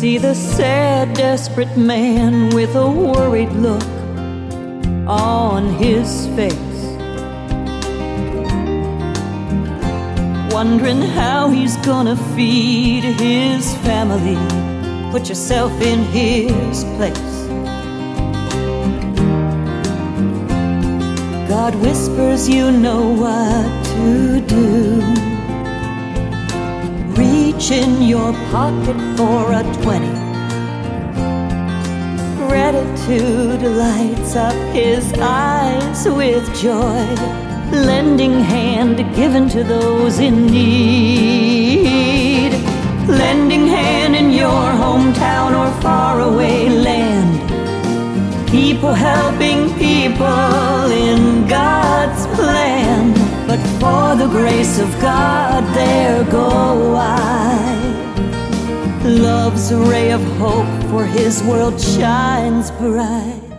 See the sad, desperate man with a worried look on his face. Wondering how he's gonna feed his family. Put yourself in his place. God whispers, you know what to do. Reach in your pocket for a 20. Gratitude lights up his eyes with joy. Lending hand given to those in need. Lending hand in your hometown or faraway land. People helping people in God's plan. But for the grace of God, there Love's a ray of hope for his world shines bright.